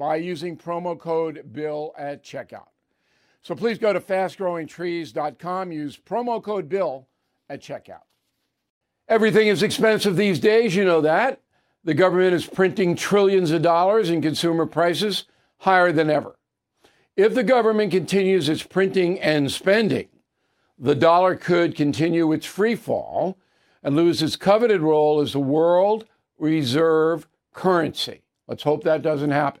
by using promo code BILL at checkout. So please go to fastgrowingtrees.com, use promo code BILL at checkout. Everything is expensive these days, you know that. The government is printing trillions of dollars and consumer prices higher than ever. If the government continues its printing and spending, the dollar could continue its free fall and lose its coveted role as the world reserve currency. Let's hope that doesn't happen.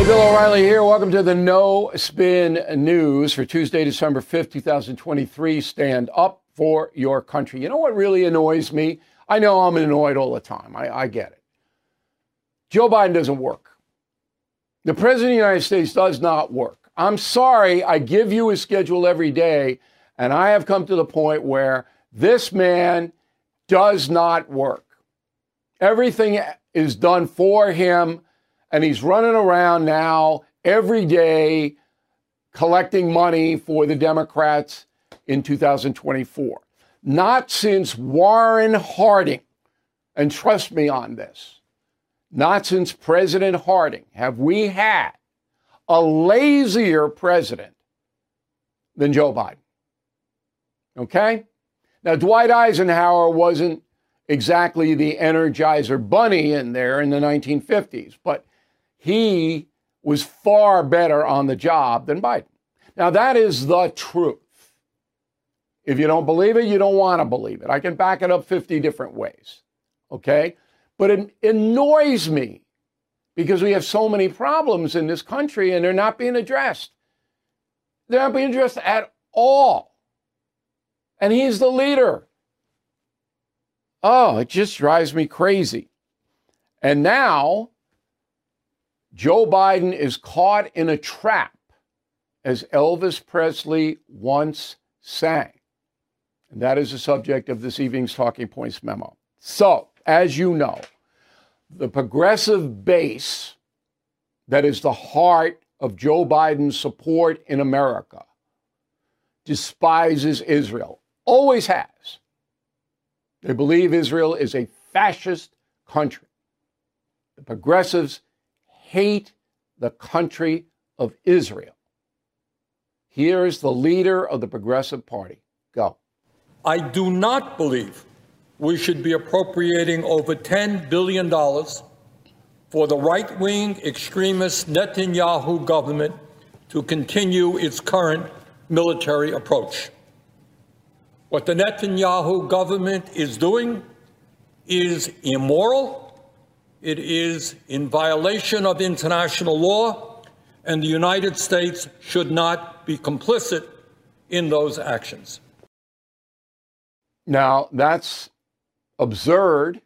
Hey, Bill O'Reilly here. Welcome to the No Spin News for Tuesday, December 5th, 2023. Stand up for your country. You know what really annoys me? I know I'm annoyed all the time. I, I get it. Joe Biden doesn't work. The President of the United States does not work. I'm sorry, I give you his schedule every day, and I have come to the point where this man does not work. Everything is done for him and he's running around now every day collecting money for the Democrats in 2024. Not since Warren Harding, and trust me on this, not since President Harding have we had a lazier president than Joe Biden. Okay? Now, Dwight Eisenhower wasn't exactly the Energizer Bunny in there in the 1950s, but he was far better on the job than Biden. Now, that is the truth. If you don't believe it, you don't want to believe it. I can back it up 50 different ways. Okay? But it annoys me because we have so many problems in this country and they're not being addressed. They're not being addressed at all. And he's the leader. Oh, it just drives me crazy. And now Joe Biden is caught in a trap, as Elvis Presley once sang. And that is the subject of this evening's Talking Points memo. So, as you know, the progressive base that is the heart of Joe Biden's support in America despises Israel, always has. They believe Israel is a fascist country. The progressives hate the country of Israel. Here is the leader of the Progressive Party. Go. I do not believe we should be appropriating over $10 billion for the right wing extremist Netanyahu government to continue its current military approach. What the Netanyahu government is doing is immoral, it is in violation of international law, and the United States should not be complicit in those actions. Now, that's absurd,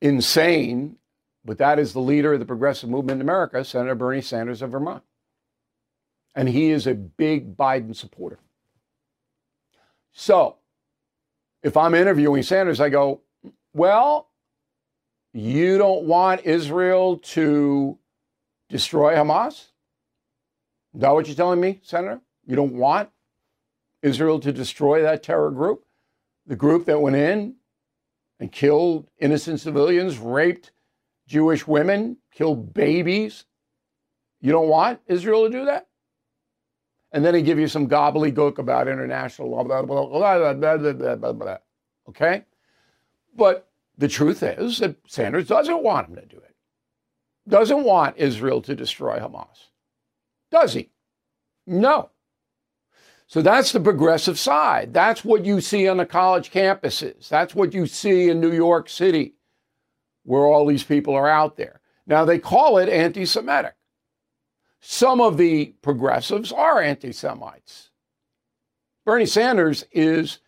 insane, but that is the leader of the progressive movement in America, Senator Bernie Sanders of Vermont. And he is a big Biden supporter. So, if I'm interviewing Sanders, I go, well, you don't want Israel to destroy Hamas? Is that what you're telling me, Senator? You don't want Israel to destroy that terror group? The group that went in and killed innocent civilians, raped Jewish women, killed babies? You don't want Israel to do that? And then he give you some gobbledygook about international law, blah, blah, blah, blah, blah, blah, okay? But the truth is that Sanders doesn't want him to do it. Doesn't want Israel to destroy Hamas. Does he? No. So that's the progressive side. That's what you see on the college campuses. That's what you see in New York City, where all these people are out there. Now, they call it anti Semitic. Some of the progressives are anti Semites. Bernie Sanders is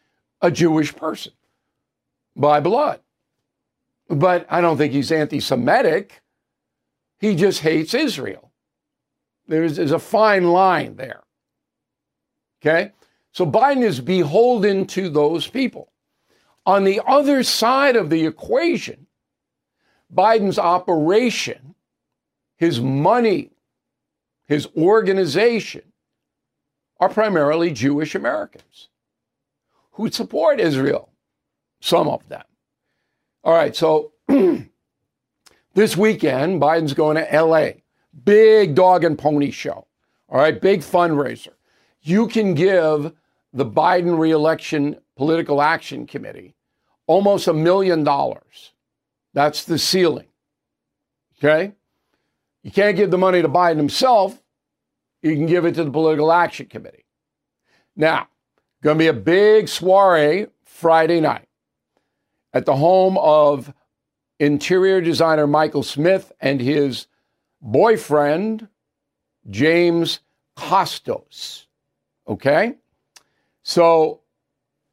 a Jewish person by blood. But I don't think he's anti Semitic. He just hates Israel. There's, there's a fine line there. Okay? So Biden is beholden to those people. On the other side of the equation, Biden's operation, his money, his organization are primarily Jewish Americans who support Israel, some of them. All right, so this weekend, Biden's going to LA. Big dog and pony show. All right, big fundraiser. You can give the Biden reelection political action committee almost a million dollars. That's the ceiling. Okay? You can't give the money to Biden himself. You can give it to the political action committee. Now, going to be a big soiree Friday night at the home of interior designer Michael Smith and his boyfriend, James Costos. Okay? So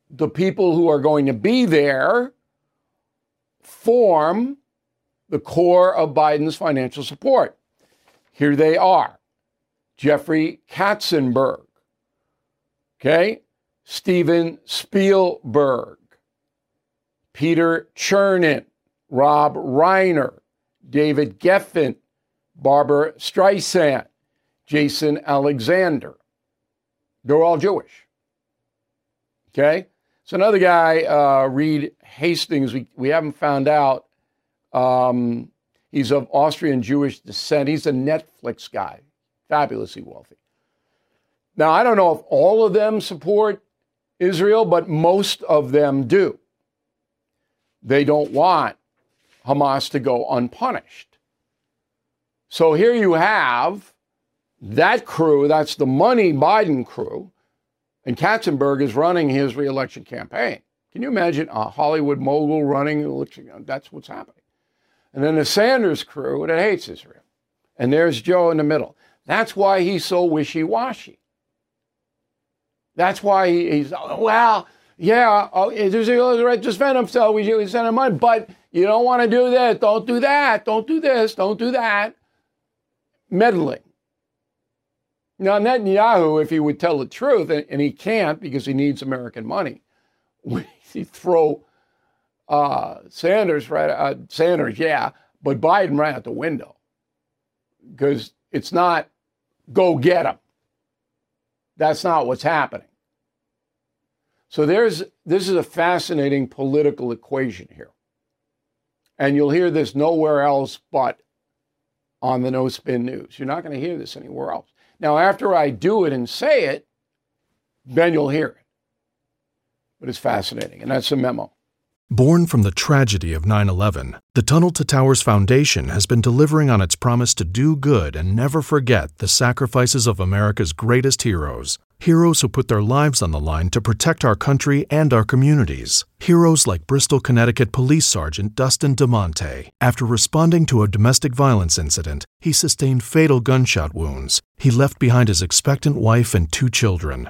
the people who are going to be there form the core of Biden's financial support. Here they are Jeffrey Katzenberg, okay? Steven Spielberg, Peter Chernin, Rob Reiner, David Geffen, Barbra Streisand, Jason Alexander. They're all Jewish. Okay? So another guy, uh, Reed Hastings, we, we haven't found out. Um, he's of Austrian Jewish descent. He's a Netflix guy, fabulously wealthy. Now, I don't know if all of them support Israel, but most of them do. They don't want Hamas to go unpunished. So here you have that crew, that's the money Biden crew, and Katzenberg is running his reelection campaign. Can you imagine a Hollywood mogul running? That's what's happening. And then the Sanders crew that hates Israel. And there's Joe in the middle. That's why he's so wishy washy. That's why he's, well, yeah, oh, there's a right to defend himself. We send him money, but you don't want to do this. Don't do that. Don't do this. Don't do that. Meddling. Now, Netanyahu, if he would tell the truth, and he can't because he needs American money, he throw uh, Sanders right, uh, Sanders, yeah, but Biden right out the window because it's not go get him. That's not what's happening. So there's this is a fascinating political equation here. And you'll hear this nowhere else but on the No Spin News. You're not going to hear this anywhere else. Now, after I do it and say it, then you'll hear it. But it's fascinating, and that's a memo. Born from the tragedy of 9 11, the Tunnel to Towers Foundation has been delivering on its promise to do good and never forget the sacrifices of America's greatest heroes. Heroes who put their lives on the line to protect our country and our communities. Heroes like Bristol, Connecticut Police Sergeant Dustin DeMonte. After responding to a domestic violence incident, he sustained fatal gunshot wounds. He left behind his expectant wife and two children.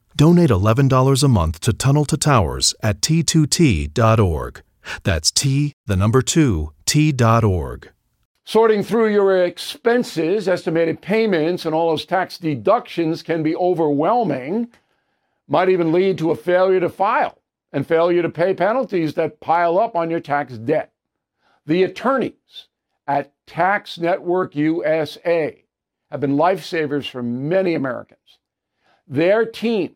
Donate $11 a month to Tunnel to Towers at t2t.org. That's T, the number 2, t.org. Sorting through your expenses, estimated payments, and all those tax deductions can be overwhelming, might even lead to a failure to file and failure to pay penalties that pile up on your tax debt. The attorneys at Tax Network USA have been lifesavers for many Americans. Their team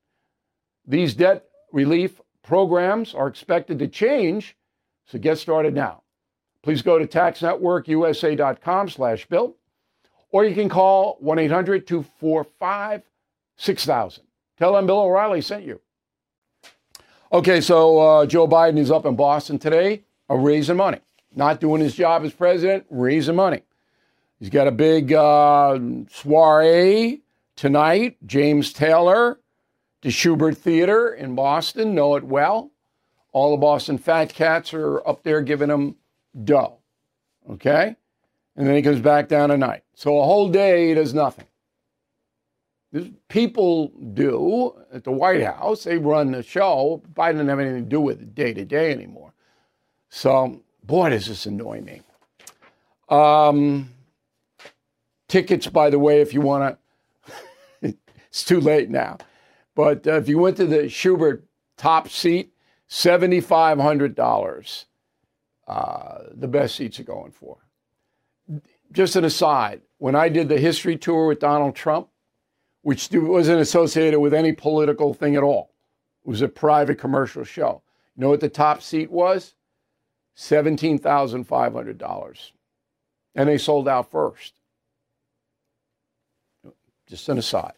These debt relief programs are expected to change, so get started now. Please go to taxnetworkusa.com slash bill, or you can call 1-800-245-6000. Tell them Bill O'Reilly sent you. Okay, so uh, Joe Biden is up in Boston today, uh, raising money, not doing his job as president, raising money. He's got a big uh, soiree tonight. James Taylor, the Shubert Theater in Boston, know it well. All the Boston Fat Cats are up there giving him dough. Okay? And then he comes back down tonight. So a whole day he does nothing people do at the White House. They run the show. Biden doesn't have anything to do with it day to day anymore. So, boy, does this annoy me. Um, tickets, by the way, if you want to, it's too late now. But uh, if you went to the Shubert top seat, $7,500. Uh, the best seats are going for. Just an aside, when I did the history tour with Donald Trump, which wasn't associated with any political thing at all. It was a private commercial show. You know what the top seat was? $17,500. And they sold out first. Just an aside.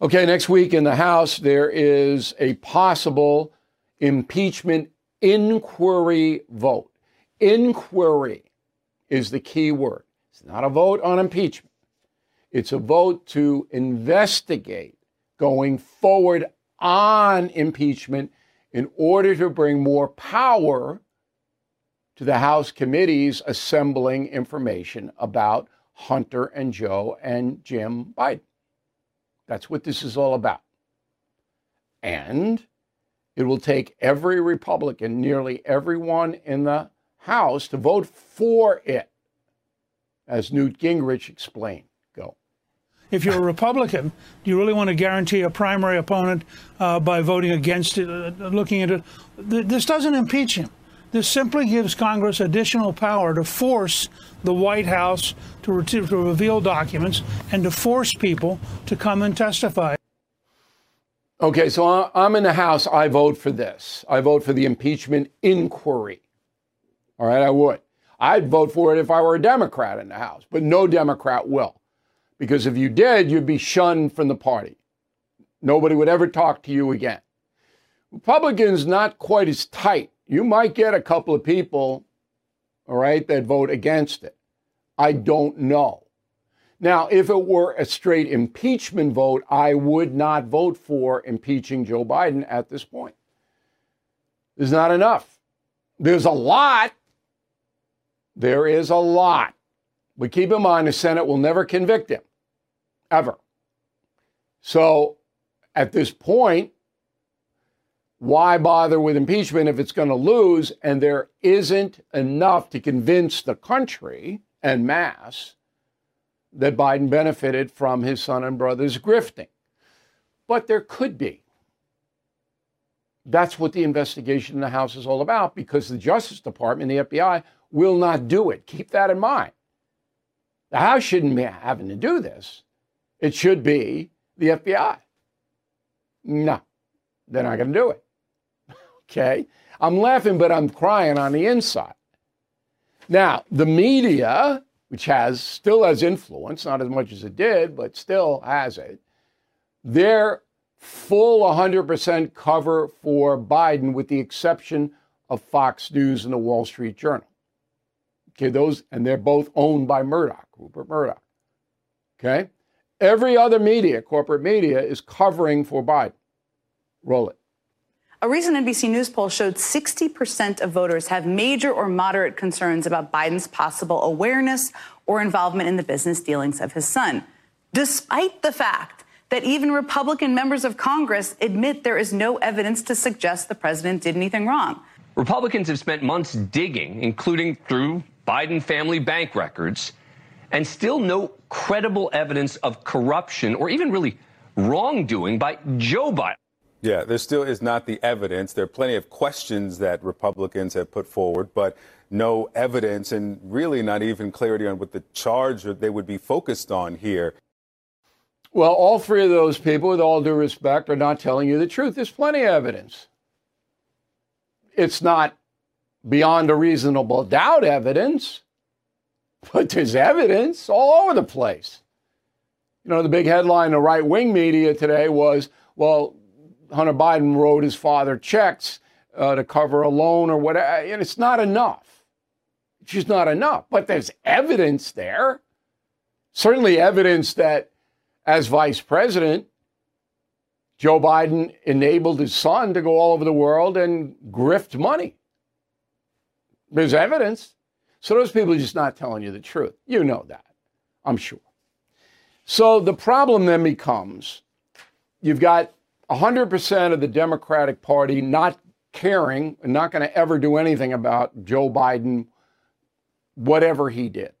Okay, next week in the House, there is a possible impeachment inquiry vote. Inquiry is the key word. It's not a vote on impeachment. It's a vote to investigate going forward on impeachment in order to bring more power to the House committees assembling information about Hunter and Joe and Jim Biden. That's what this is all about. And it will take every Republican, nearly everyone in the House, to vote for it, as Newt Gingrich explained Go. if you're a Republican, do you really want to guarantee a primary opponent uh, by voting against it, uh, looking at it? This doesn't impeach him. This simply gives Congress additional power to force the White House to, re- to reveal documents and to force people to come and testify. Okay, so I'm in the House. I vote for this. I vote for the impeachment inquiry. All right, I would. I'd vote for it if I were a Democrat in the House, but no Democrat will. Because if you did, you'd be shunned from the party. Nobody would ever talk to you again. Republicans not quite as tight. You might get a couple of people, all right, that vote against it. I don't know. Now, if it were a straight impeachment vote, I would not vote for impeaching Joe Biden at this point. There's not enough. There's a lot. There is a lot. But keep in mind, the Senate will never convict him ever. So at this point, why bother with impeachment if it's going to lose? And there isn't enough to convince the country en masse that Biden benefited from his son and brother's grifting. But there could be. That's what the investigation in the House is all about because the Justice Department, the FBI, will not do it. Keep that in mind. The House shouldn't be having to do this. It should be the FBI. No, they're not going to do it. Okay? I'm laughing, but I'm crying on the inside. Now, the media, which has still has influence, not as much as it did, but still has it, they're full 100% cover for Biden, with the exception of Fox News and the Wall Street Journal. Okay, those, and they're both owned by Murdoch, Rupert Murdoch. Okay? Every other media, corporate media, is covering for Biden. Roll it. A recent NBC News poll showed 60% of voters have major or moderate concerns about Biden's possible awareness or involvement in the business dealings of his son, despite the fact that even Republican members of Congress admit there is no evidence to suggest the president did anything wrong. Republicans have spent months digging, including through Biden family bank records, and still no credible evidence of corruption or even really wrongdoing by Joe Biden. Yeah, there still is not the evidence. There are plenty of questions that Republicans have put forward, but no evidence and really not even clarity on what the charge they would be focused on here. Well, all three of those people, with all due respect, are not telling you the truth. There's plenty of evidence. It's not beyond a reasonable doubt evidence, but there's evidence all over the place. You know, the big headline in the right wing media today was, well, Hunter Biden wrote his father checks uh, to cover a loan or whatever. And it's not enough. It's just not enough. But there's evidence there. Certainly evidence that as vice president, Joe Biden enabled his son to go all over the world and grift money. There's evidence. So those people are just not telling you the truth. You know that, I'm sure. So the problem then becomes you've got 100% of the Democratic Party not caring not going to ever do anything about Joe Biden, whatever he did.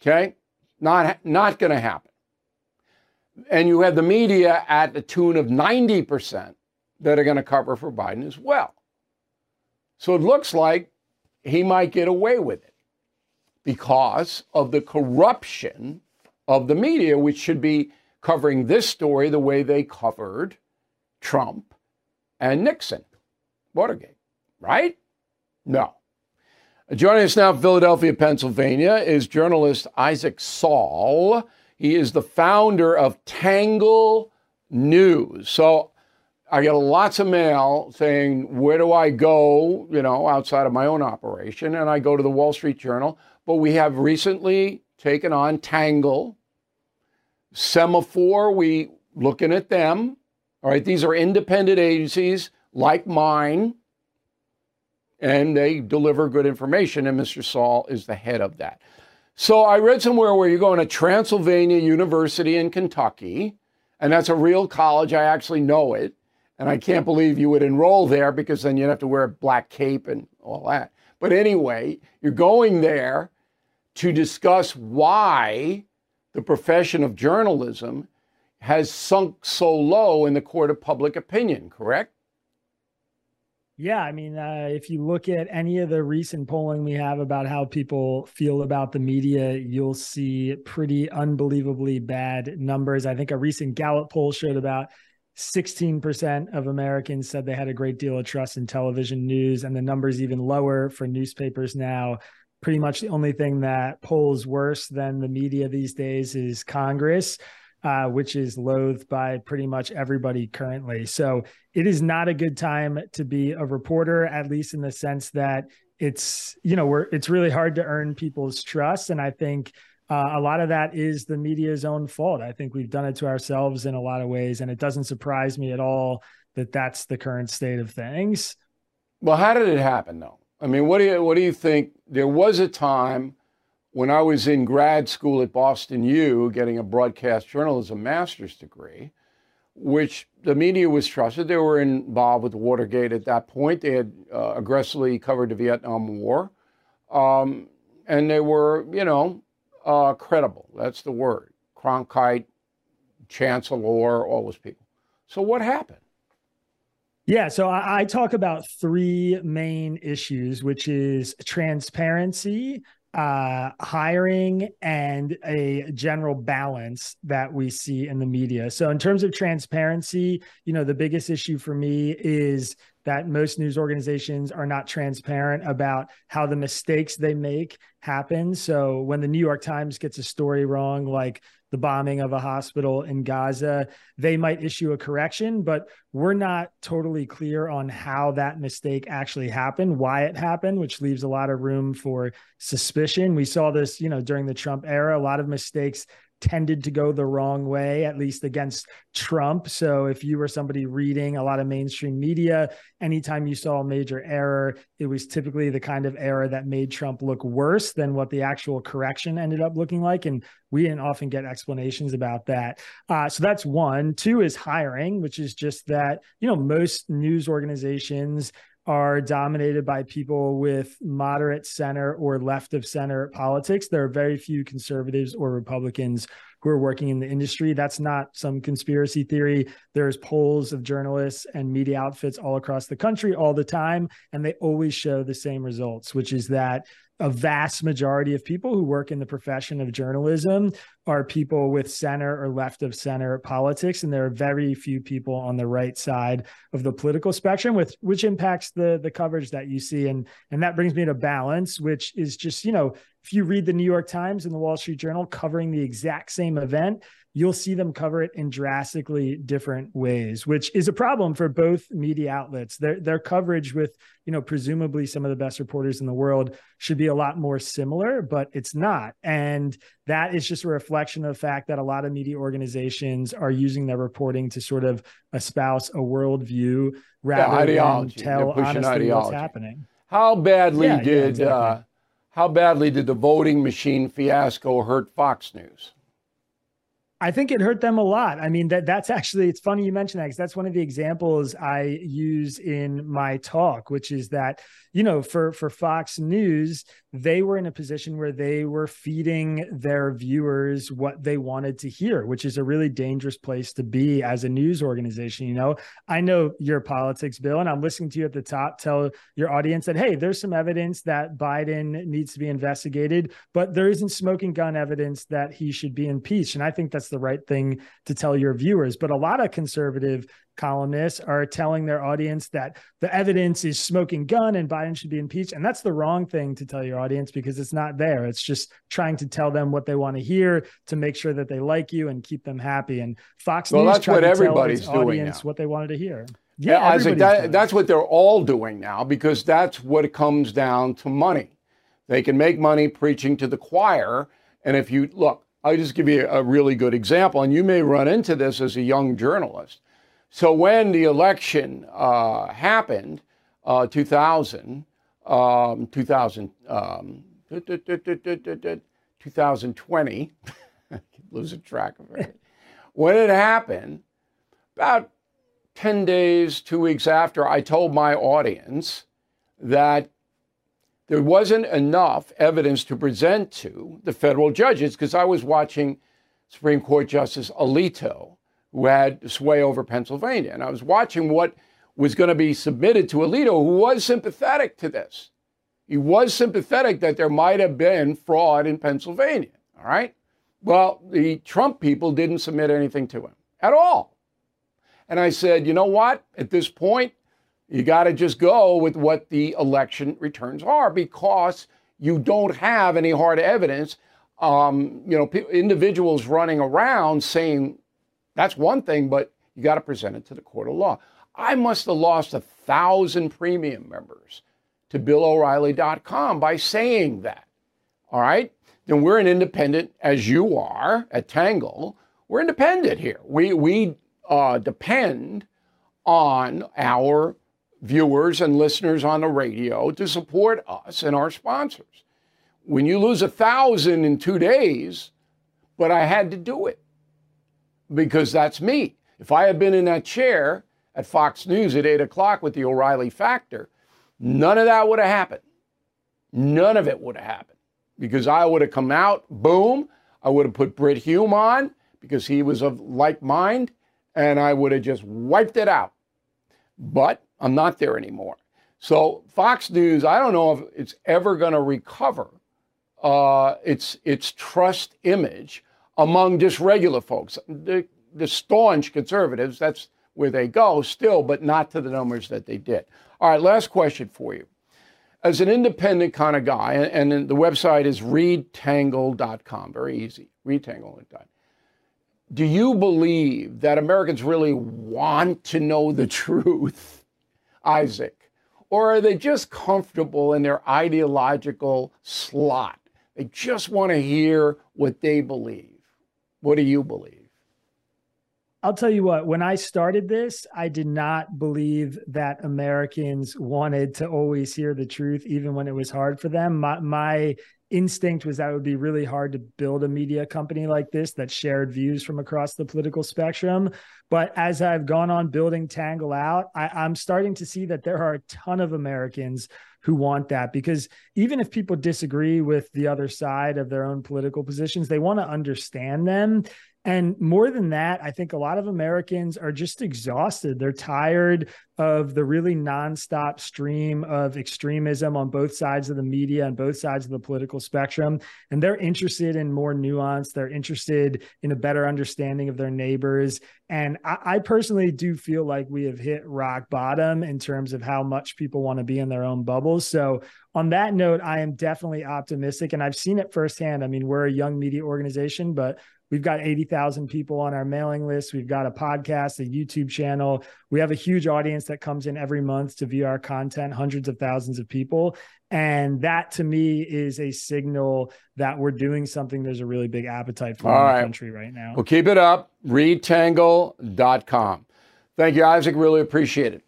Okay? Not, not going to happen. And you have the media at the tune of 90% that are going to cover for Biden as well. So it looks like he might get away with it because of the corruption of the media, which should be covering this story the way they covered Trump and Nixon, Watergate, right? No. Joining us now Philadelphia, Pennsylvania, is journalist Isaac Saul. He is the founder of Tangle News. So I get lots of mail saying, Where do I go, you know, outside of my own operation? And I go to the Wall Street Journal. But we have recently taken on Tangle, Semafor, we looking at them. All right, these are independent agencies like mine, and they deliver good information, and Mr. Saul is the head of that. So I read somewhere where you're going to Transylvania University in Kentucky, and that's a real college. I actually know it, and I can't believe you would enroll there because then you'd have to wear a black cape and all that. But anyway, you're going there to discuss why the profession of journalism has sunk so low in the court of public opinion, correct? Yeah, I mean, uh, if you look at any of the recent polling we have about how people feel about the media, you'll see pretty unbelievably bad numbers. I think a recent Gallup poll showed about 16% of Americans said they had a great deal of trust in television news, and the numbers even lower for newspapers now. Pretty much the only thing that polls worse than the media these days is Congress uh, which is loathed by pretty much everybody currently. So it is not a good time to be a reporter, at least in the sense that it's you know we're it's really hard to earn people's trust, and I think. Uh, a lot of that is the media's own fault. I think we've done it to ourselves in a lot of ways, and it doesn't surprise me at all that that's the current state of things. Well, how did it happen, though? I mean, what do you what do you think? There was a time when I was in grad school at Boston U, getting a broadcast journalism master's degree, which the media was trusted. They were involved with Watergate at that point. They had uh, aggressively covered the Vietnam War. Um, and they were, you know, uh, credible. That's the word. Cronkite, Chancellor, all those people. So what happened? Yeah, so I, I talk about three main issues, which is transparency, uh, hiring and a general balance that we see in the media. So, in terms of transparency, you know, the biggest issue for me is that most news organizations are not transparent about how the mistakes they make happen. So, when the New York Times gets a story wrong, like the bombing of a hospital in Gaza, they might issue a correction, but we're not totally clear on how that mistake actually happened, why it happened, which leaves a lot of room for suspicion. We saw this, you know, during the Trump era, a lot of mistakes tended to go the wrong way, at least against Trump. So if you were somebody reading a lot of mainstream media, anytime you saw a major error, it was typically the kind of error that made Trump look worse than what the actual correction ended up looking like. And we didn't often get explanations about that. Uh, so that's one. Two is hiring, which is just that, you know, most news organizations are dominated by people with moderate center or left of center politics. There are very few conservatives or Republicans who are working in the industry. That's not some conspiracy theory. There's polls of journalists and media outfits all across the country all the time, and they always show the same results, which is that a vast majority of people who work in the profession of journalism are people with center or left of center politics and there are very few people on the right side of the political spectrum with which impacts the the coverage that you see. And and that brings me to balance which is just you know if you read the New York Times and the Wall Street Journal covering the exact same event you'll see them cover it in drastically different ways, which is a problem for both media outlets. Their their coverage with, you know, presumably some of the best reporters in the world should be a lot more similar, but it's not. And that is just a reflection of the fact that a lot of media organizations are using their reporting to sort of espouse a worldview rather yeah, than tell honestly ideology. what's happening. How badly yeah, did yeah, exactly. uh, how badly did the voting machine fiasco hurt Fox News? I think it hurt them a lot. I mean, that that's actually it's funny you mentioned that because that's one of the examples I use in my talk, which is that you know for for Fox News, they were in a position where they were feeding their viewers what they wanted to hear, which is a really dangerous place to be as a news organization. You know, I know your politics, Bill, and I'm listening to you at the top tell your audience that hey, there's some evidence that Biden needs to be investigated, but there isn't smoking gun evidence that he should be impeached, and I think that's the right thing to tell your viewers. But a lot of conservative columnists are telling their audience that the evidence is smoking gun and Biden should be impeached. And that's the wrong thing to tell your audience because it's not there. It's just trying to tell them what they want to hear to make sure that they like you and keep them happy. And Fox well, News that's what everybody's doing audience now. what they wanted to hear. Yeah, yeah Isaac, that, that's what they're all doing now because that's what it comes down to money. They can make money preaching to the choir. And if you look, I'll just give you a really good example, and you may run into this as a young journalist. So when the election uh, happened, uh, 2000, um, 2000, um, 2020, losing track of it. When it happened, about 10 days, two weeks after, I told my audience that there wasn't enough evidence to present to the federal judges because I was watching Supreme Court Justice Alito, who had sway over Pennsylvania. And I was watching what was going to be submitted to Alito, who was sympathetic to this. He was sympathetic that there might have been fraud in Pennsylvania. All right. Well, the Trump people didn't submit anything to him at all. And I said, you know what? At this point, you got to just go with what the election returns are because you don't have any hard evidence. Um, you know, individuals running around saying that's one thing, but you got to present it to the court of law. I must have lost a thousand premium members to BillO'Reilly.com by saying that. All right? Then we're an independent, as you are at Tangle. We're independent here. We, we uh, depend on our viewers and listeners on the radio to support us and our sponsors. When you lose a thousand in two days, but I had to do it because that's me. If I had been in that chair at Fox News at 8 o'clock with the O'Reilly factor, none of that would have happened. None of it would have happened because I would have come out, boom, I would have put Brit Hume on because he was of like mind, and I would have just wiped it out. But I'm not there anymore. So Fox News, I don't know if it's ever going to recover uh, its its trust image among just regular folks. The, the staunch conservatives, that's where they go still, but not to the numbers that they did. All right, last question for you. As an independent kind of guy, and, and the website is readtangle.com, very easy, readtangle.com. Do you believe that Americans really want to know the truth, Isaac? Or are they just comfortable in their ideological slot? They just want to hear what they believe. What do you believe? I'll tell you what, when I started this, I did not believe that Americans wanted to always hear the truth, even when it was hard for them. My, my instinct was that it would be really hard to build a media company like this that shared views from across the political spectrum. But as I've gone on building Tangle out, I, I'm starting to see that there are a ton of Americans who want that because even if people disagree with the other side of their own political positions, they want to understand them and more than that, I think a lot of Americans are just exhausted. They're tired of the really nonstop stream of extremism on both sides of the media and both sides of the political spectrum. And they're interested in more nuance. They're interested in a better understanding of their neighbors. And I, I personally do feel like we have hit rock bottom in terms of how much people want to be in their own bubbles. So, on that note, I am definitely optimistic. And I've seen it firsthand. I mean, we're a young media organization, but We've got 80,000 people on our mailing list. We've got a podcast, a YouTube channel. We have a huge audience that comes in every month to view our content, hundreds of thousands of people. And that to me is a signal that we're doing something there's a really big appetite for All in right. the country right now. Well, keep it up. Readtangle.com. Thank you, Isaac. Really appreciate it.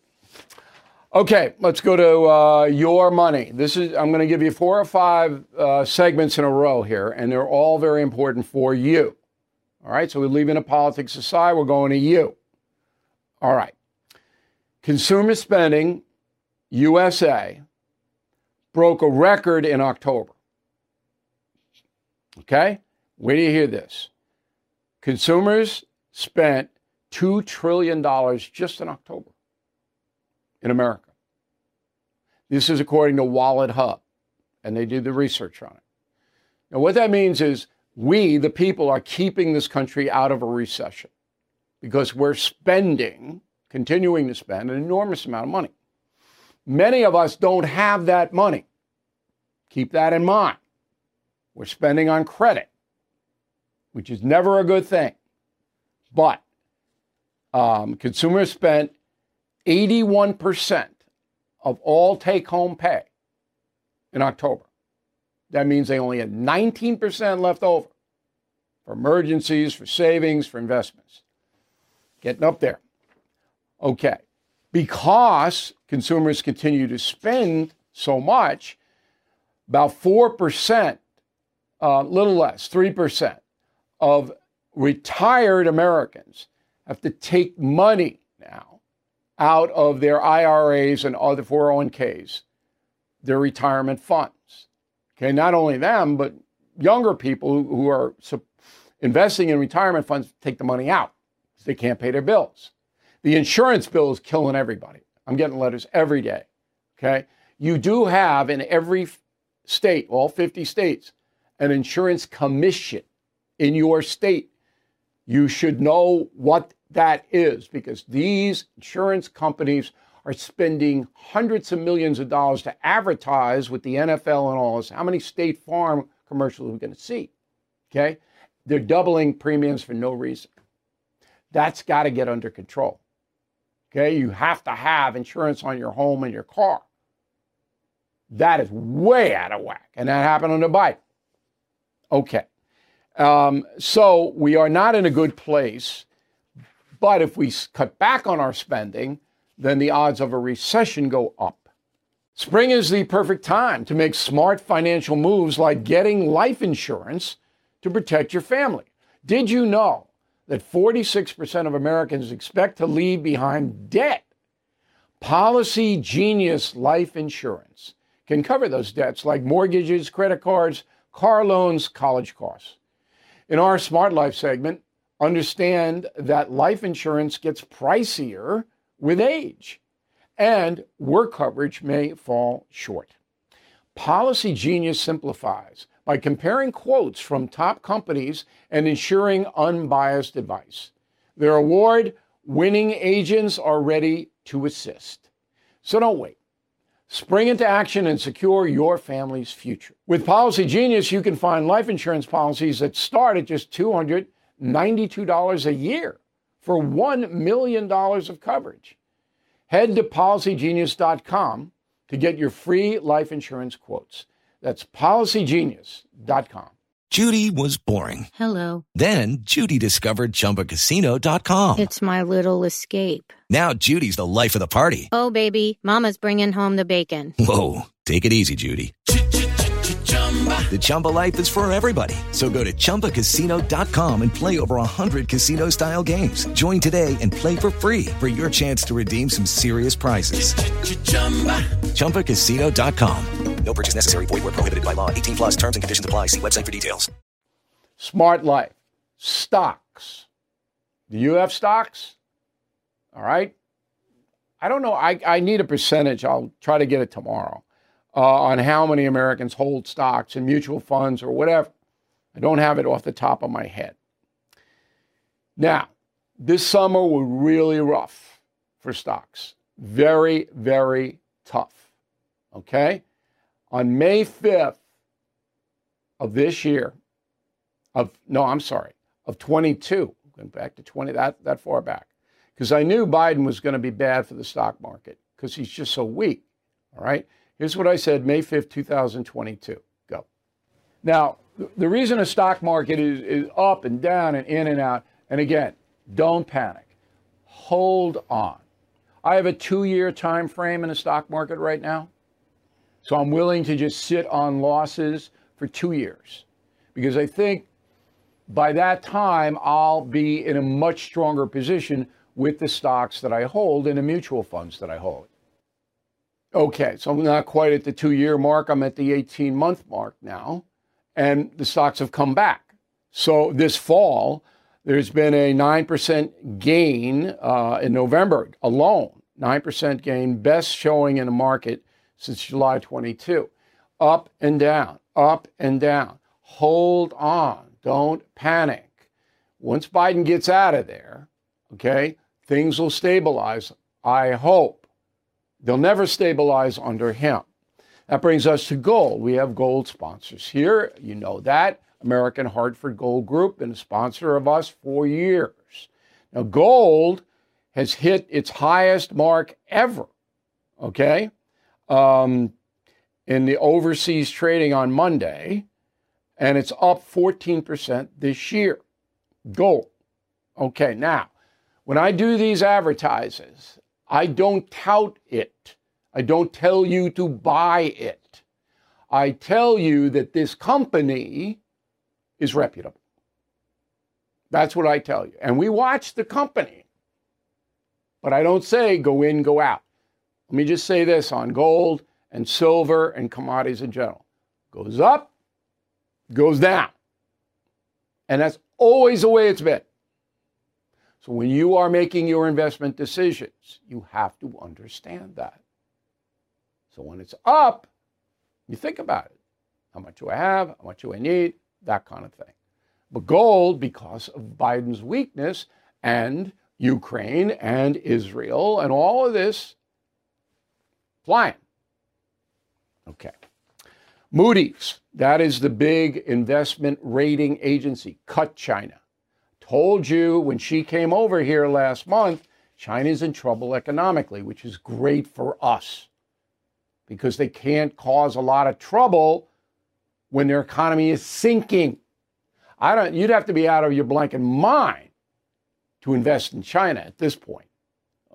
Okay, let's go to uh, your money. This is I'm going to give you four or five uh, segments in a row here, and they're all very important for you. All right, so we're leaving the politics aside. We're going to you. All right. Consumer spending, USA, broke a record in October. Okay? Where do you hear this? Consumers spent $2 trillion just in October in America. This is according to Wallet Hub, and they did the research on it. Now, what that means is we, the people, are keeping this country out of a recession because we're spending, continuing to spend an enormous amount of money. Many of us don't have that money. Keep that in mind. We're spending on credit, which is never a good thing. But um, consumers spent 81% of all take home pay in October. That means they only had 19% left over for emergencies, for savings, for investments. Getting up there. Okay. Because consumers continue to spend so much, about 4%, a uh, little less, 3% of retired Americans have to take money now out of their IRAs and other 401ks, their retirement funds. Okay, not only them, but younger people who are investing in retirement funds take the money out because they can't pay their bills. The insurance bill is killing everybody. I'm getting letters every day. Okay, you do have in every state, all 50 states, an insurance commission in your state. You should know what that is because these insurance companies are spending hundreds of millions of dollars to advertise with the NFL and all this. How many State Farm commercials are we going to see? Okay. They're doubling premiums for no reason. That's got to get under control. Okay. You have to have insurance on your home and your car. That is way out of whack. And that happened on the bike. Okay. Um, so we are not in a good place. But if we cut back on our spending, then the odds of a recession go up. Spring is the perfect time to make smart financial moves like getting life insurance to protect your family. Did you know that 46% of Americans expect to leave behind debt. Policy Genius Life Insurance can cover those debts like mortgages, credit cards, car loans, college costs. In our Smart Life segment, understand that life insurance gets pricier with age and work coverage may fall short. Policy Genius simplifies by comparing quotes from top companies and ensuring unbiased advice. Their award winning agents are ready to assist. So don't wait. Spring into action and secure your family's future. With Policy Genius, you can find life insurance policies that start at just $292 a year for $1 million of coverage. Head to policygenius.com to get your free life insurance quotes. That's policygenius.com. Judy was boring. Hello. Then Judy discovered chumbacasino.com. It's my little escape. Now Judy's the life of the party. Oh, baby, Mama's bringing home the bacon. Whoa. Take it easy, Judy. The Chumba life is for everybody. So go to ChumbaCasino.com and play over 100 casino style games. Join today and play for free for your chance to redeem some serious prizes. ChumbaCasino.com. No purchase necessary. Void where prohibited by law. 18 plus terms and conditions apply. See website for details. Smart Life. Stocks. Do you have stocks? All right. I don't know. I, I need a percentage. I'll try to get it tomorrow uh, on how many Americans hold stocks and mutual funds or whatever. I don't have it off the top of my head. Now, this summer was really rough for stocks. Very, very tough. Okay? On May 5th of this year, of no, I'm sorry, of 22, going back to 20, that, that far back, because I knew Biden was going to be bad for the stock market because he's just so weak. All right? Here's what I said May 5th, 2022. Go. Now, the reason a stock market is, is up and down and in and out, and again, don't panic. Hold on. I have a two year time frame in the stock market right now. So I'm willing to just sit on losses for two years because I think by that time I'll be in a much stronger position with the stocks that I hold and the mutual funds that I hold. Okay, so I'm not quite at the two year mark. I'm at the 18 month mark now, and the stocks have come back. So this fall, there's been a 9% gain uh, in November alone, 9% gain, best showing in the market since July 22. Up and down, up and down. Hold on, don't panic. Once Biden gets out of there, okay, things will stabilize, I hope. They'll never stabilize under him. That brings us to gold. We have gold sponsors here. You know that. American Hartford Gold Group, been a sponsor of us for years. Now, gold has hit its highest mark ever, okay, um, in the overseas trading on Monday, and it's up 14% this year. Gold. Okay, now, when I do these advertises, I don't tout it. I don't tell you to buy it. I tell you that this company is reputable. That's what I tell you. And we watch the company. But I don't say go in, go out. Let me just say this on gold and silver and commodities in general goes up, goes down. And that's always the way it's been. So when you are making your investment decisions, you have to understand that. So when it's up, you think about it. How much do I have? How much do I need? That kind of thing. But gold, because of Biden's weakness and Ukraine and Israel and all of this, flying. Okay. Moody's, that is the big investment rating agency, cut China told you when she came over here last month, China's in trouble economically, which is great for us because they can't cause a lot of trouble when their economy is sinking. I don't you'd have to be out of your blanket mind to invest in China at this point.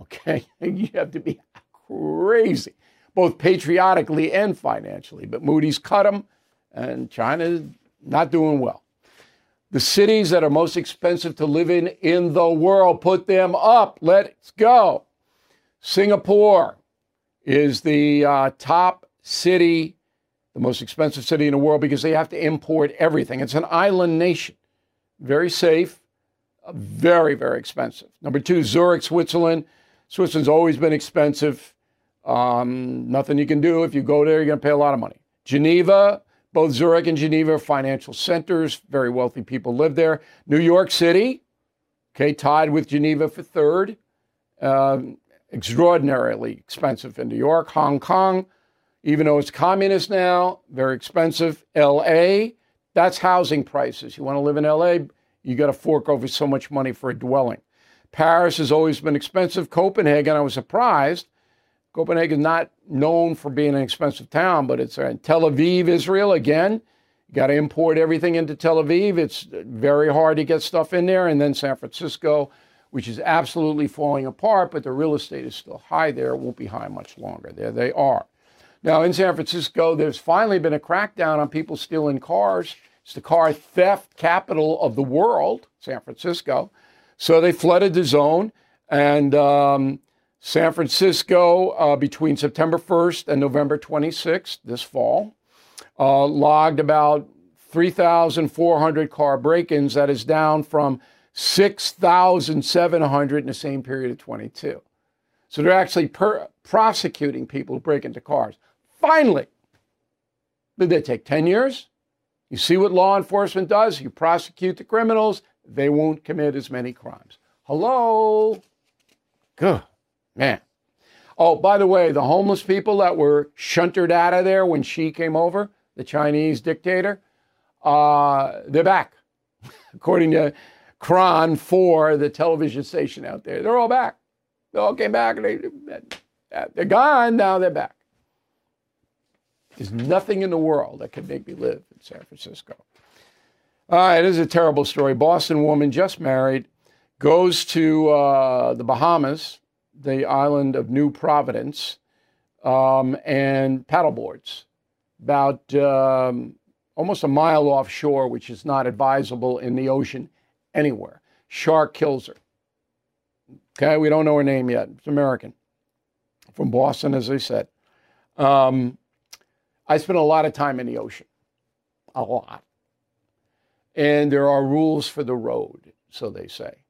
Okay? You have to be crazy, both patriotically and financially. But Moody's cut them, and China's not doing well. The cities that are most expensive to live in in the world, put them up. Let's go. Singapore is the uh, top city, the most expensive city in the world because they have to import everything. It's an island nation, very safe, very, very expensive. Number two, Zurich, Switzerland. Switzerland's always been expensive. Um, nothing you can do. If you go there, you're going to pay a lot of money. Geneva, both Zurich and Geneva are financial centers. Very wealthy people live there. New York City, okay, tied with Geneva for third. Um, extraordinarily expensive in New York. Hong Kong, even though it's communist now, very expensive. LA, that's housing prices. You want to live in LA, you got to fork over so much money for a dwelling. Paris has always been expensive. Copenhagen, I was surprised. Copenhagen is not known for being an expensive town, but it's in Tel Aviv, Israel. Again, you got to import everything into Tel Aviv. It's very hard to get stuff in there. And then San Francisco, which is absolutely falling apart, but the real estate is still high there. It won't be high much longer. There they are. Now, in San Francisco, there's finally been a crackdown on people stealing cars. It's the car theft capital of the world, San Francisco. So they flooded the zone. And um, San Francisco, uh, between September 1st and November 26th, this fall, uh, logged about 3,400 car break ins. That is down from 6,700 in the same period of 22. So they're actually per- prosecuting people who break into cars. Finally, did they take 10 years? You see what law enforcement does? You prosecute the criminals, they won't commit as many crimes. Hello? Good, man. Oh, by the way, the homeless people that were shunted out of there when she came over, the Chinese dictator, uh, they're back. According to KRON 4, the television station out there, they're all back. They all came back. They, they're gone. Now they're back. There's nothing in the world that could make me live in San Francisco. All right, this is a terrible story. Boston woman just married goes to uh, the Bahamas, the island of New Providence, um, and paddleboards about um, almost a mile offshore, which is not advisable in the ocean anywhere. Shark kills her. Okay, we don't know her name yet. It's American from Boston, as I said. Um, I spent a lot of time in the ocean, a lot. And there are rules for the road, so they say.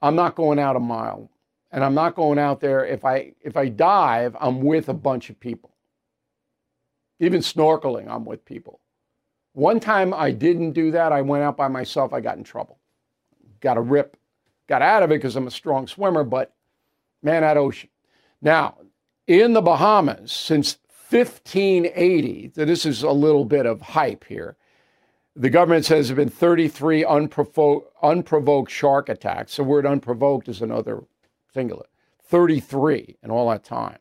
I'm not going out a mile, and I'm not going out there. If I if I dive, I'm with a bunch of people. Even snorkeling, I'm with people. One time I didn't do that. I went out by myself. I got in trouble. Got a rip. Got out of it because I'm a strong swimmer, but man, that ocean. Now, in the Bahamas, since 1580, so this is a little bit of hype here. The government says there have been 33 unprovo- unprovoked shark attacks. The word unprovoked is another singular. 33 in all that time.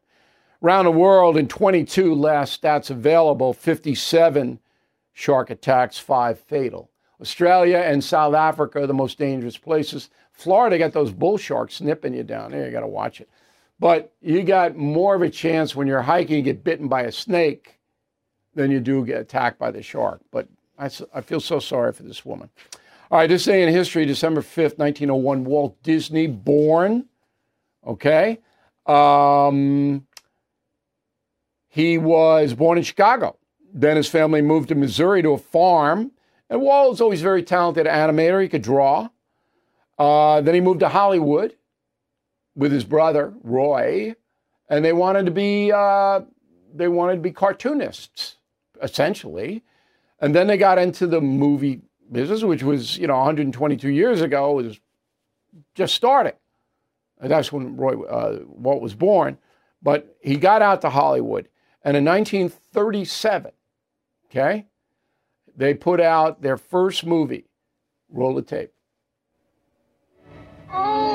Around the world, in 22 last stats available, 57 shark attacks, five fatal. Australia and South Africa are the most dangerous places. Florida got those bull sharks nipping you down there. You got to watch it. But you got more of a chance when you're hiking and get bitten by a snake than you do get attacked by the shark. But I, I feel so sorry for this woman. All right, this day in history, December 5th, 1901, Walt Disney born. Okay. Um, he was born in Chicago. Then his family moved to Missouri to a farm. And Walt was always a very talented animator. He could draw. Uh, then he moved to Hollywood with his brother Roy, and they wanted to be uh, they wanted to be cartoonists essentially, and then they got into the movie business, which was you know 122 years ago was just starting. That's when Roy uh, Walt was born, but he got out to Hollywood, and in 1937, okay, they put out their first movie. Roll the tape. Oh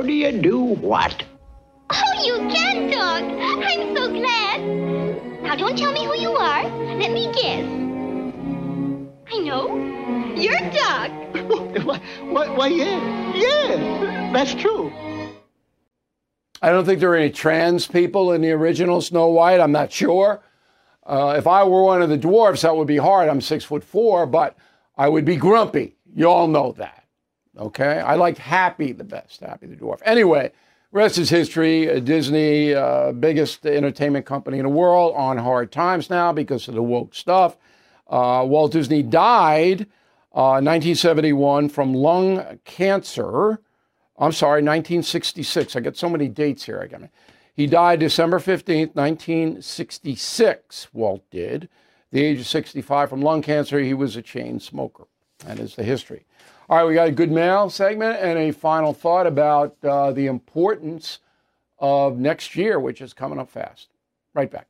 How do you do what? Oh, you can talk. I'm so glad. Now, don't tell me who you are. Let me guess. I know. You're Doc. why, why, why, yeah, yeah, that's true. I don't think there are any trans people in the original Snow White. I'm not sure. Uh, if I were one of the dwarfs, that would be hard. I'm six foot four, but I would be grumpy. You all know that. Okay? I liked Happy the best, Happy the dwarf. Anyway, rest is history. Uh, Disney, uh, biggest entertainment company in the world, on hard times now because of the woke stuff. Uh, Walt Disney died 1971 uh, from lung cancer. I'm sorry, 1966. I get so many dates here. I got me. He died December 15th, 1966. Walt did. The age of 65 from lung cancer. He was a chain smoker. That is the history. All right, we got a good mail segment and a final thought about uh, the importance of next year, which is coming up fast. Right back.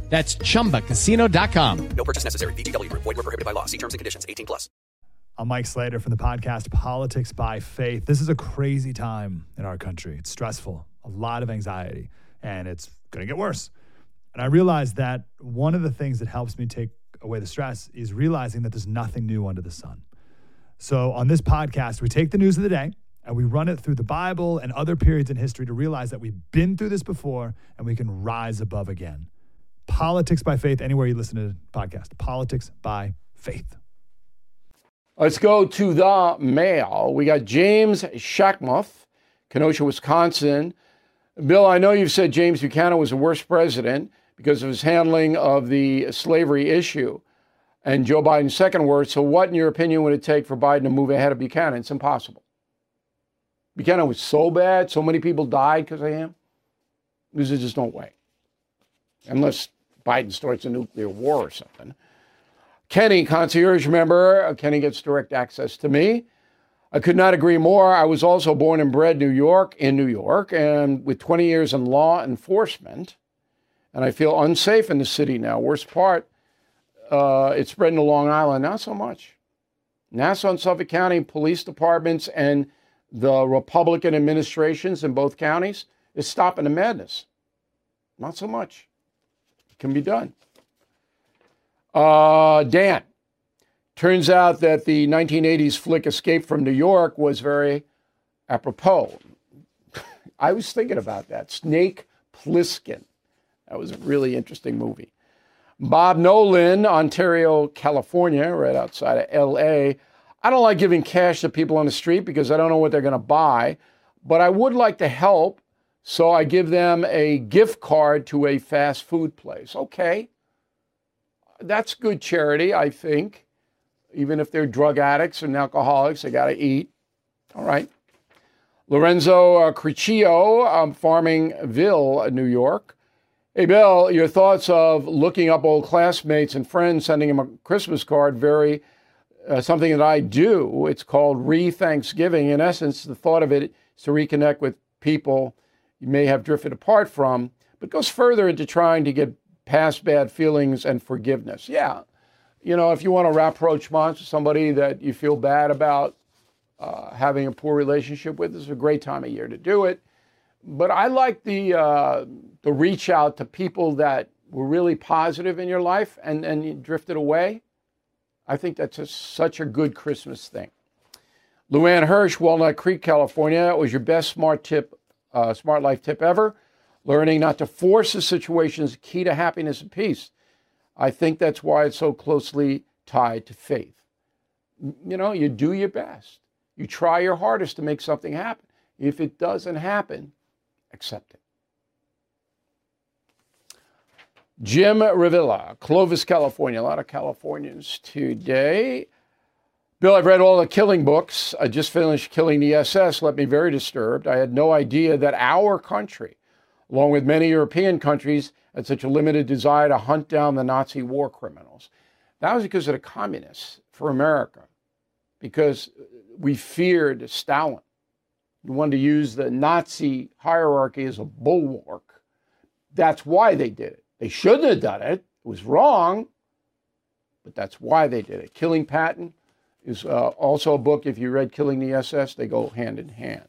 That's ChumbaCasino.com. No purchase necessary. VGW. Void were prohibited by law. See terms and conditions. 18 plus. I'm Mike Slater from the podcast Politics by Faith. This is a crazy time in our country. It's stressful, a lot of anxiety, and it's going to get worse. And I realized that one of the things that helps me take away the stress is realizing that there's nothing new under the sun. So on this podcast, we take the news of the day and we run it through the Bible and other periods in history to realize that we've been through this before and we can rise above again. Politics by Faith, anywhere you listen to the podcast. Politics by Faith. Let's go to the mail. We got James Shackmuth, Kenosha, Wisconsin. Bill, I know you've said James Buchanan was the worst president because of his handling of the slavery issue and Joe Biden's second worst. So, what, in your opinion, would it take for Biden to move ahead of Buchanan? It's impossible. Buchanan was so bad, so many people died because of him. There's just no way. Unless Biden starts a nuclear war or something. Kenny, concierge member, uh, Kenny gets direct access to me. I could not agree more. I was also born and bred New York in New York and with 20 years in law enforcement. And I feel unsafe in the city now. Worst part, uh, it's spreading to Long Island. Not so much. Nassau and Suffolk County police departments and the Republican administrations in both counties is stopping the madness. Not so much can be done. Uh, Dan, turns out that the 1980s flick Escape from New York was very apropos. I was thinking about that. Snake Plissken. That was a really interesting movie. Bob Nolan, Ontario, California, right outside of LA. I don't like giving cash to people on the street because I don't know what they're going to buy, but I would like to help so I give them a gift card to a fast food place. Okay. That's good charity, I think. Even if they're drug addicts and alcoholics, they got to eat. All right. Lorenzo uh, Criccio, um, Farmingville, New York. Hey, Bill, your thoughts of looking up old classmates and friends, sending them a Christmas card, very uh, something that I do. It's called Re Thanksgiving. In essence, the thought of it is to reconnect with people you may have drifted apart from, but goes further into trying to get past bad feelings and forgiveness. Yeah, you know, if you want to rapproche to somebody that you feel bad about uh, having a poor relationship with, this is a great time of year to do it. But I like the uh, the reach out to people that were really positive in your life and and you drifted away. I think that's a, such a good Christmas thing. Luann Hirsch, Walnut Creek, California. It was your best smart tip uh, smart life tip ever. Learning not to force a situation is key to happiness and peace. I think that's why it's so closely tied to faith. You know, you do your best. You try your hardest to make something happen. If it doesn't happen, accept it. Jim Revilla, Clovis, California. A lot of Californians today. Bill, I've read all the killing books. I just finished Killing the SS, left me very disturbed. I had no idea that our country along with many European countries, had such a limited desire to hunt down the Nazi war criminals. That was because of the communists for America, because we feared Stalin. We wanted to use the Nazi hierarchy as a bulwark. That's why they did it. They shouldn't have done it. It was wrong, but that's why they did it. Killing Patton is uh, also a book. If you read Killing the SS, they go hand in hand.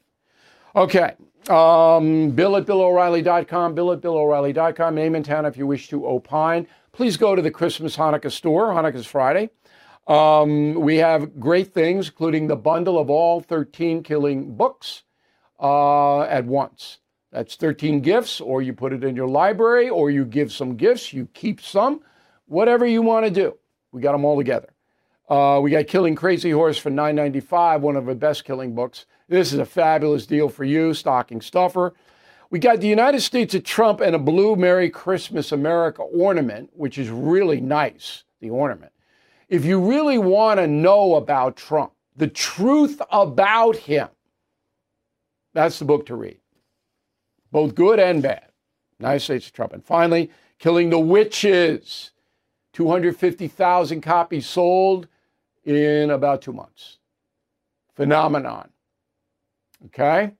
Okay. Um, Bill at BillO'Reilly.com, Bill at BillO'Reilly.com, name and town if you wish to opine. Please go to the Christmas Hanukkah store. Hanukkah's Friday. Um, we have great things, including the bundle of all 13 killing books uh, at once. That's 13 gifts, or you put it in your library, or you give some gifts, you keep some, whatever you want to do. We got them all together. Uh, we got Killing Crazy Horse for $9.95, one of the best killing books. This is a fabulous deal for you, stocking stuffer. We got the United States of Trump and a blue Merry Christmas America ornament, which is really nice, the ornament. If you really want to know about Trump, the truth about him, that's the book to read. Both good and bad. United States of Trump. And finally, Killing the Witches. 250,000 copies sold in about two months. Phenomenon. Okay?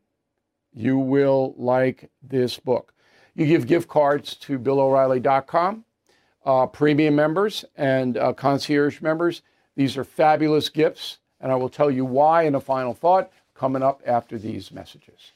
You will like this book. You give gift cards to BillO'Reilly.com, uh, premium members and uh, concierge members. These are fabulous gifts, and I will tell you why in a final thought coming up after these messages.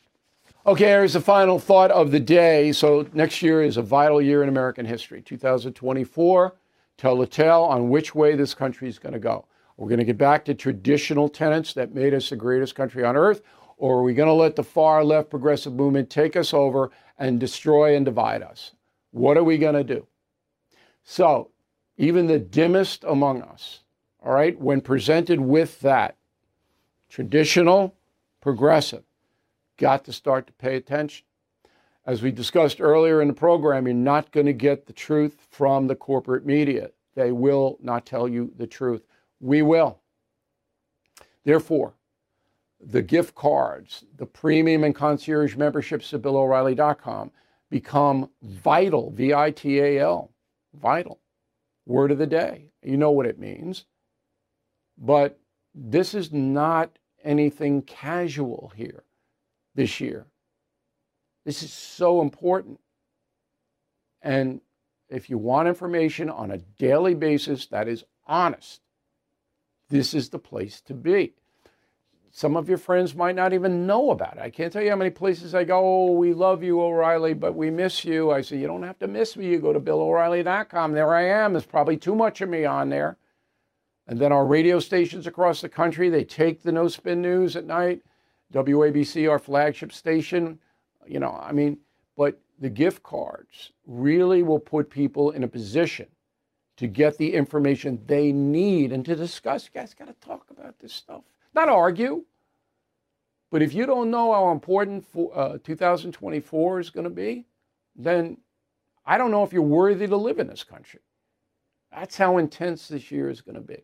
Okay, here's the final thought of the day. So, next year is a vital year in American history. 2024, tell the tale on which way this country is going to go. We're going to get back to traditional tenets that made us the greatest country on earth, or are we going to let the far left progressive movement take us over and destroy and divide us? What are we going to do? So, even the dimmest among us, all right, when presented with that traditional, progressive, got to start to pay attention. As we discussed earlier in the program, you're not going to get the truth from the corporate media. They will not tell you the truth. We will. Therefore, the gift cards, the premium and concierge memberships at BillO'Reilly.com become vital, V I T A L, vital. Word of the day. You know what it means. But this is not anything casual here this year. This is so important. And if you want information on a daily basis that is honest, this is the place to be. Some of your friends might not even know about it. I can't tell you how many places I go, oh, we love you, O'Reilly, but we miss you. I say, you don't have to miss me. You go to BillO'Reilly.com. There I am. There's probably too much of me on there. And then our radio stations across the country, they take the no spin news at night. WABC, our flagship station, you know, I mean, but the gift cards really will put people in a position to get the information they need and to discuss. You guys got to talk about this stuff, not argue. But if you don't know how important for, uh, 2024 is going to be, then I don't know if you're worthy to live in this country. That's how intense this year is going to be.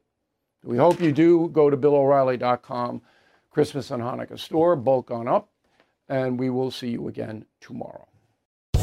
We hope you do go to BillO'Reilly.com, Christmas and Hanukkah store, bulk on up, and we will see you again tomorrow.